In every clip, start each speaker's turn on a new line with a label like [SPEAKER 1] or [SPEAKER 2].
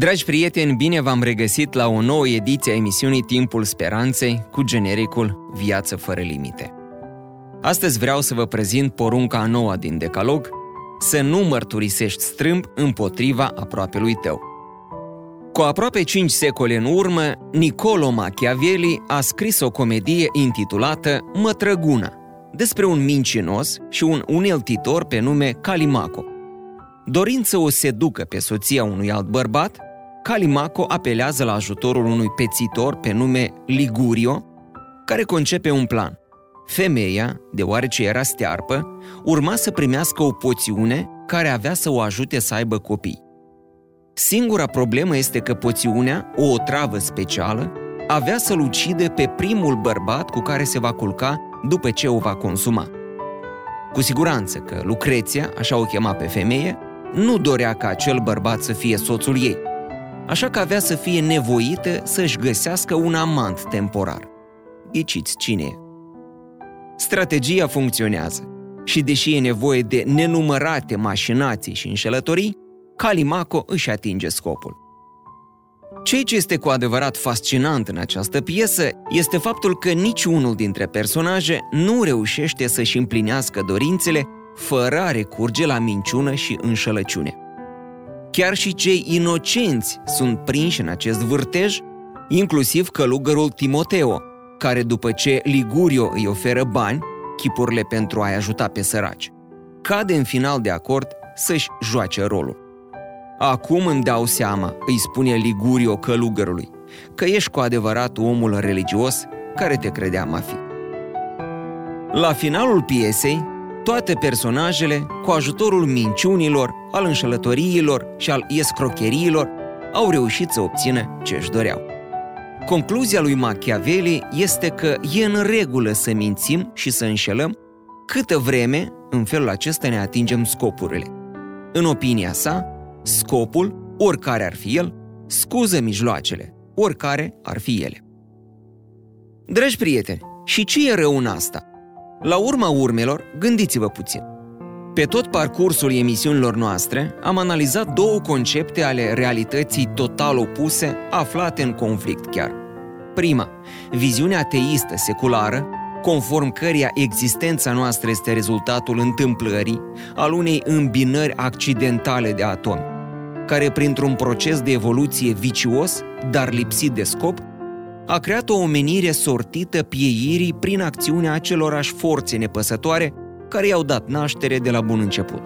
[SPEAKER 1] Dragi prieteni, bine v-am regăsit la o nouă ediție a emisiunii Timpul Speranței cu genericul Viață fără limite. Astăzi vreau să vă prezint porunca a noua din Decalog, să nu mărturisești strâmb împotriva aproapelui tău. Cu aproape 5 secole în urmă, Niccolo Machiavelli a scris o comedie intitulată Mătrăguna, despre un mincinos și un uneltitor pe nume Calimaco. Dorind să o seducă pe soția unui alt bărbat, Calimaco apelează la ajutorul unui pețitor pe nume Ligurio, care concepe un plan. Femeia, deoarece era stearpă, urma să primească o poțiune care avea să o ajute să aibă copii. Singura problemă este că poțiunea, o otravă specială, avea să-l ucide pe primul bărbat cu care se va culca după ce o va consuma. Cu siguranță că Lucreția, așa o chema pe femeie, nu dorea ca acel bărbat să fie soțul ei, așa că avea să fie nevoită să-și găsească un amant temporar. Ghiciți cine e? Strategia funcționează și deși e nevoie de nenumărate mașinații și înșelătorii, Calimaco își atinge scopul. Ceea ce este cu adevărat fascinant în această piesă este faptul că niciunul dintre personaje nu reușește să-și împlinească dorințele fără a recurge la minciună și înșelăciune. Chiar și cei inocenți sunt prinși în acest vârtej, inclusiv călugărul Timoteo, care după ce Ligurio îi oferă bani, chipurile pentru a-i ajuta pe săraci, cade în final de acord să-și joace rolul. Acum îmi dau seama, îi spune Ligurio călugărului, că ești cu adevărat omul religios care te credeam a fi. La finalul piesei, toate personajele, cu ajutorul minciunilor, al înșelătoriilor și al escrocheriilor, au reușit să obțină ce își doreau. Concluzia lui Machiavelli este că e în regulă să mințim și să înșelăm câtă vreme în felul acesta ne atingem scopurile. În opinia sa, scopul, oricare ar fi el, scuză mijloacele, oricare ar fi ele. Dragi prieteni, și ce e rău în asta? La urma urmelor, gândiți-vă puțin. Pe tot parcursul emisiunilor noastre, am analizat două concepte ale realității total opuse, aflate în conflict chiar. Prima, viziunea ateistă seculară, conform căreia existența noastră este rezultatul întâmplării, al unei îmbinări accidentale de atomi, care printr-un proces de evoluție vicios, dar lipsit de scop, a creat o omenire sortită pieirii prin acțiunea acelorași forțe nepăsătoare care i-au dat naștere de la bun început.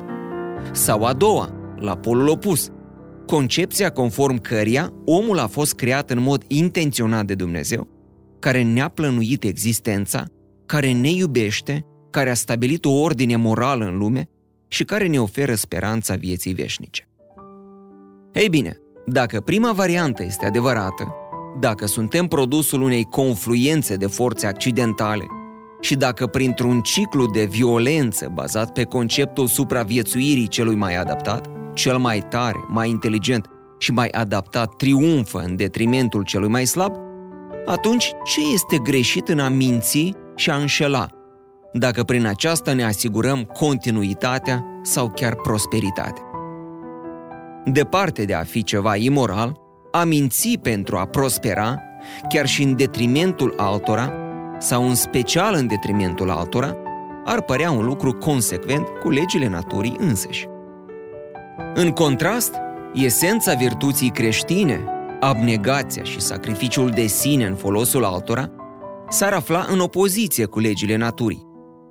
[SPEAKER 1] Sau a doua, la polul opus, concepția conform căria omul a fost creat în mod intenționat de Dumnezeu, care ne-a plănuit existența, care ne iubește, care a stabilit o ordine morală în lume și care ne oferă speranța vieții veșnice. Ei bine, dacă prima variantă este adevărată, dacă suntem produsul unei confluențe de forțe accidentale și dacă printr-un ciclu de violență bazat pe conceptul supraviețuirii celui mai adaptat, cel mai tare, mai inteligent și mai adaptat triumfă în detrimentul celui mai slab, atunci ce este greșit în a minți și a înșela, dacă prin aceasta ne asigurăm continuitatea sau chiar prosperitatea? Departe de a fi ceva imoral, a minți pentru a prospera, chiar și în detrimentul altora, sau în special în detrimentul altora, ar părea un lucru consecvent cu legile naturii însăși. În contrast, esența virtuții creștine, abnegația și sacrificiul de sine în folosul altora, s-ar afla în opoziție cu legile naturii.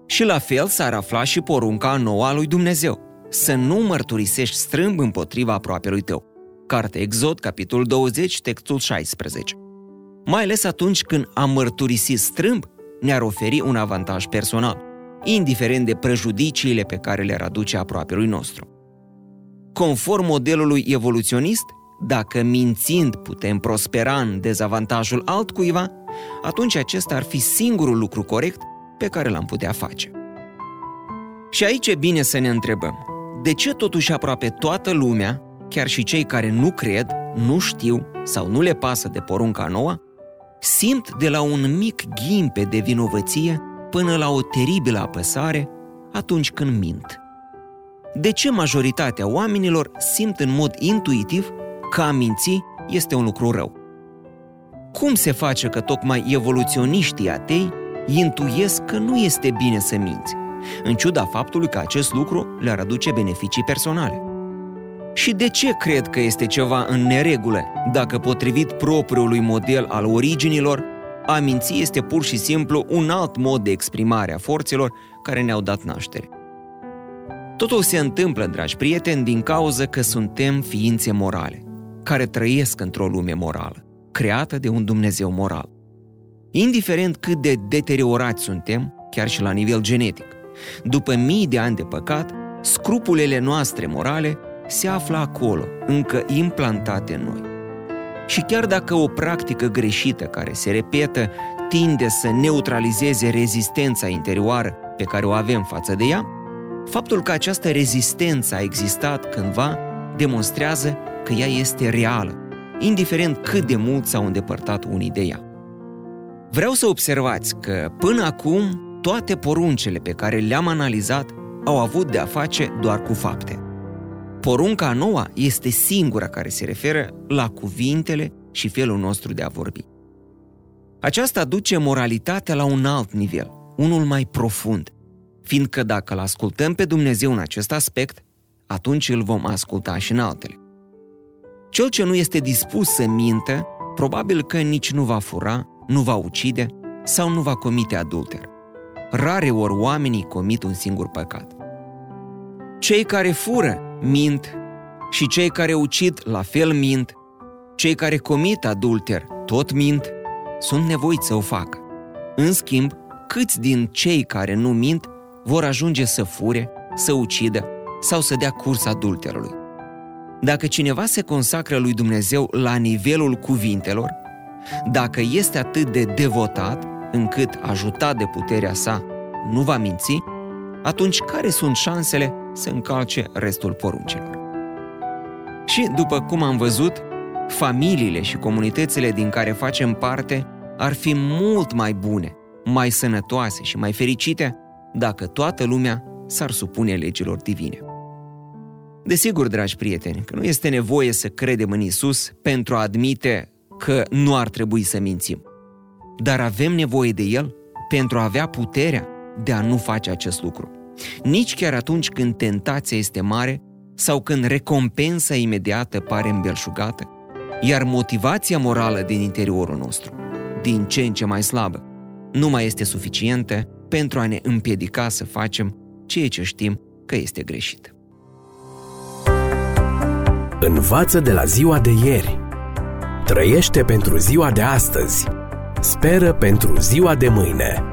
[SPEAKER 1] Și la fel s-ar afla și porunca nouă a lui Dumnezeu, să nu mărturisești strâmb împotriva aproapelui tău. Carte Exod, capitolul 20, textul 16. Mai ales atunci când a mărturisi strâmb, ne-ar oferi un avantaj personal, indiferent de prejudiciile pe care le-ar aduce aproape lui nostru. Conform modelului evoluționist, dacă mințind putem prospera în dezavantajul altcuiva, atunci acesta ar fi singurul lucru corect pe care l-am putea face. Și aici e bine să ne întrebăm, de ce totuși aproape toată lumea, chiar și cei care nu cred, nu știu sau nu le pasă de porunca nouă, simt de la un mic ghimpe de vinovăție până la o teribilă apăsare atunci când mint. De ce majoritatea oamenilor simt în mod intuitiv că a minți este un lucru rău? Cum se face că tocmai evoluționiștii atei intuiesc că nu este bine să minți, în ciuda faptului că acest lucru le-ar aduce beneficii personale? Și de ce cred că este ceva în neregulă dacă potrivit propriului model al originilor, a minți este pur și simplu un alt mod de exprimare a forțelor care ne-au dat naștere? Totul se întâmplă, dragi prieteni, din cauza că suntem ființe morale, care trăiesc într-o lume morală, creată de un Dumnezeu moral. Indiferent cât de deteriorați suntem, chiar și la nivel genetic, după mii de ani de păcat, scrupulele noastre morale se află acolo, încă implantate în noi. Și chiar dacă o practică greșită care se repetă tinde să neutralizeze rezistența interioară pe care o avem față de ea, faptul că această rezistență a existat cândva demonstrează că ea este reală, indiferent cât de mult s-au îndepărtat unii de ea. Vreau să observați că până acum toate poruncele pe care le-am analizat au avut de a face doar cu fapte. Porunca a noua este singura care se referă la cuvintele și felul nostru de a vorbi. Aceasta duce moralitatea la un alt nivel, unul mai profund, fiindcă dacă îl ascultăm pe Dumnezeu în acest aspect, atunci îl vom asculta și în altele. Cel ce nu este dispus să mintă, probabil că nici nu va fura, nu va ucide sau nu va comite adulter. Rare ori oamenii comit un singur păcat. Cei care fură mint și cei care ucid la fel mint, cei care comit adulter tot mint, sunt nevoiți să o facă. În schimb, câți din cei care nu mint vor ajunge să fure, să ucidă sau să dea curs adulterului. Dacă cineva se consacră lui Dumnezeu la nivelul cuvintelor, dacă este atât de devotat încât, ajutat de puterea sa, nu va minți, atunci care sunt șansele să încalce restul poruncilor? Și, după cum am văzut, familiile și comunitățile din care facem parte ar fi mult mai bune, mai sănătoase și mai fericite dacă toată lumea s-ar supune legilor divine. Desigur, dragi prieteni, că nu este nevoie să credem în Isus pentru a admite că nu ar trebui să mințim. Dar avem nevoie de El pentru a avea puterea de a nu face acest lucru. Nici chiar atunci când tentația este mare sau când recompensa imediată pare îmbelșugată, iar motivația morală din interiorul nostru, din ce în ce mai slabă, nu mai este suficientă pentru a ne împiedica să facem ceea ce știm că este greșit.
[SPEAKER 2] Învață de la ziua de ieri. Trăiește pentru ziua de astăzi. Speră pentru ziua de mâine.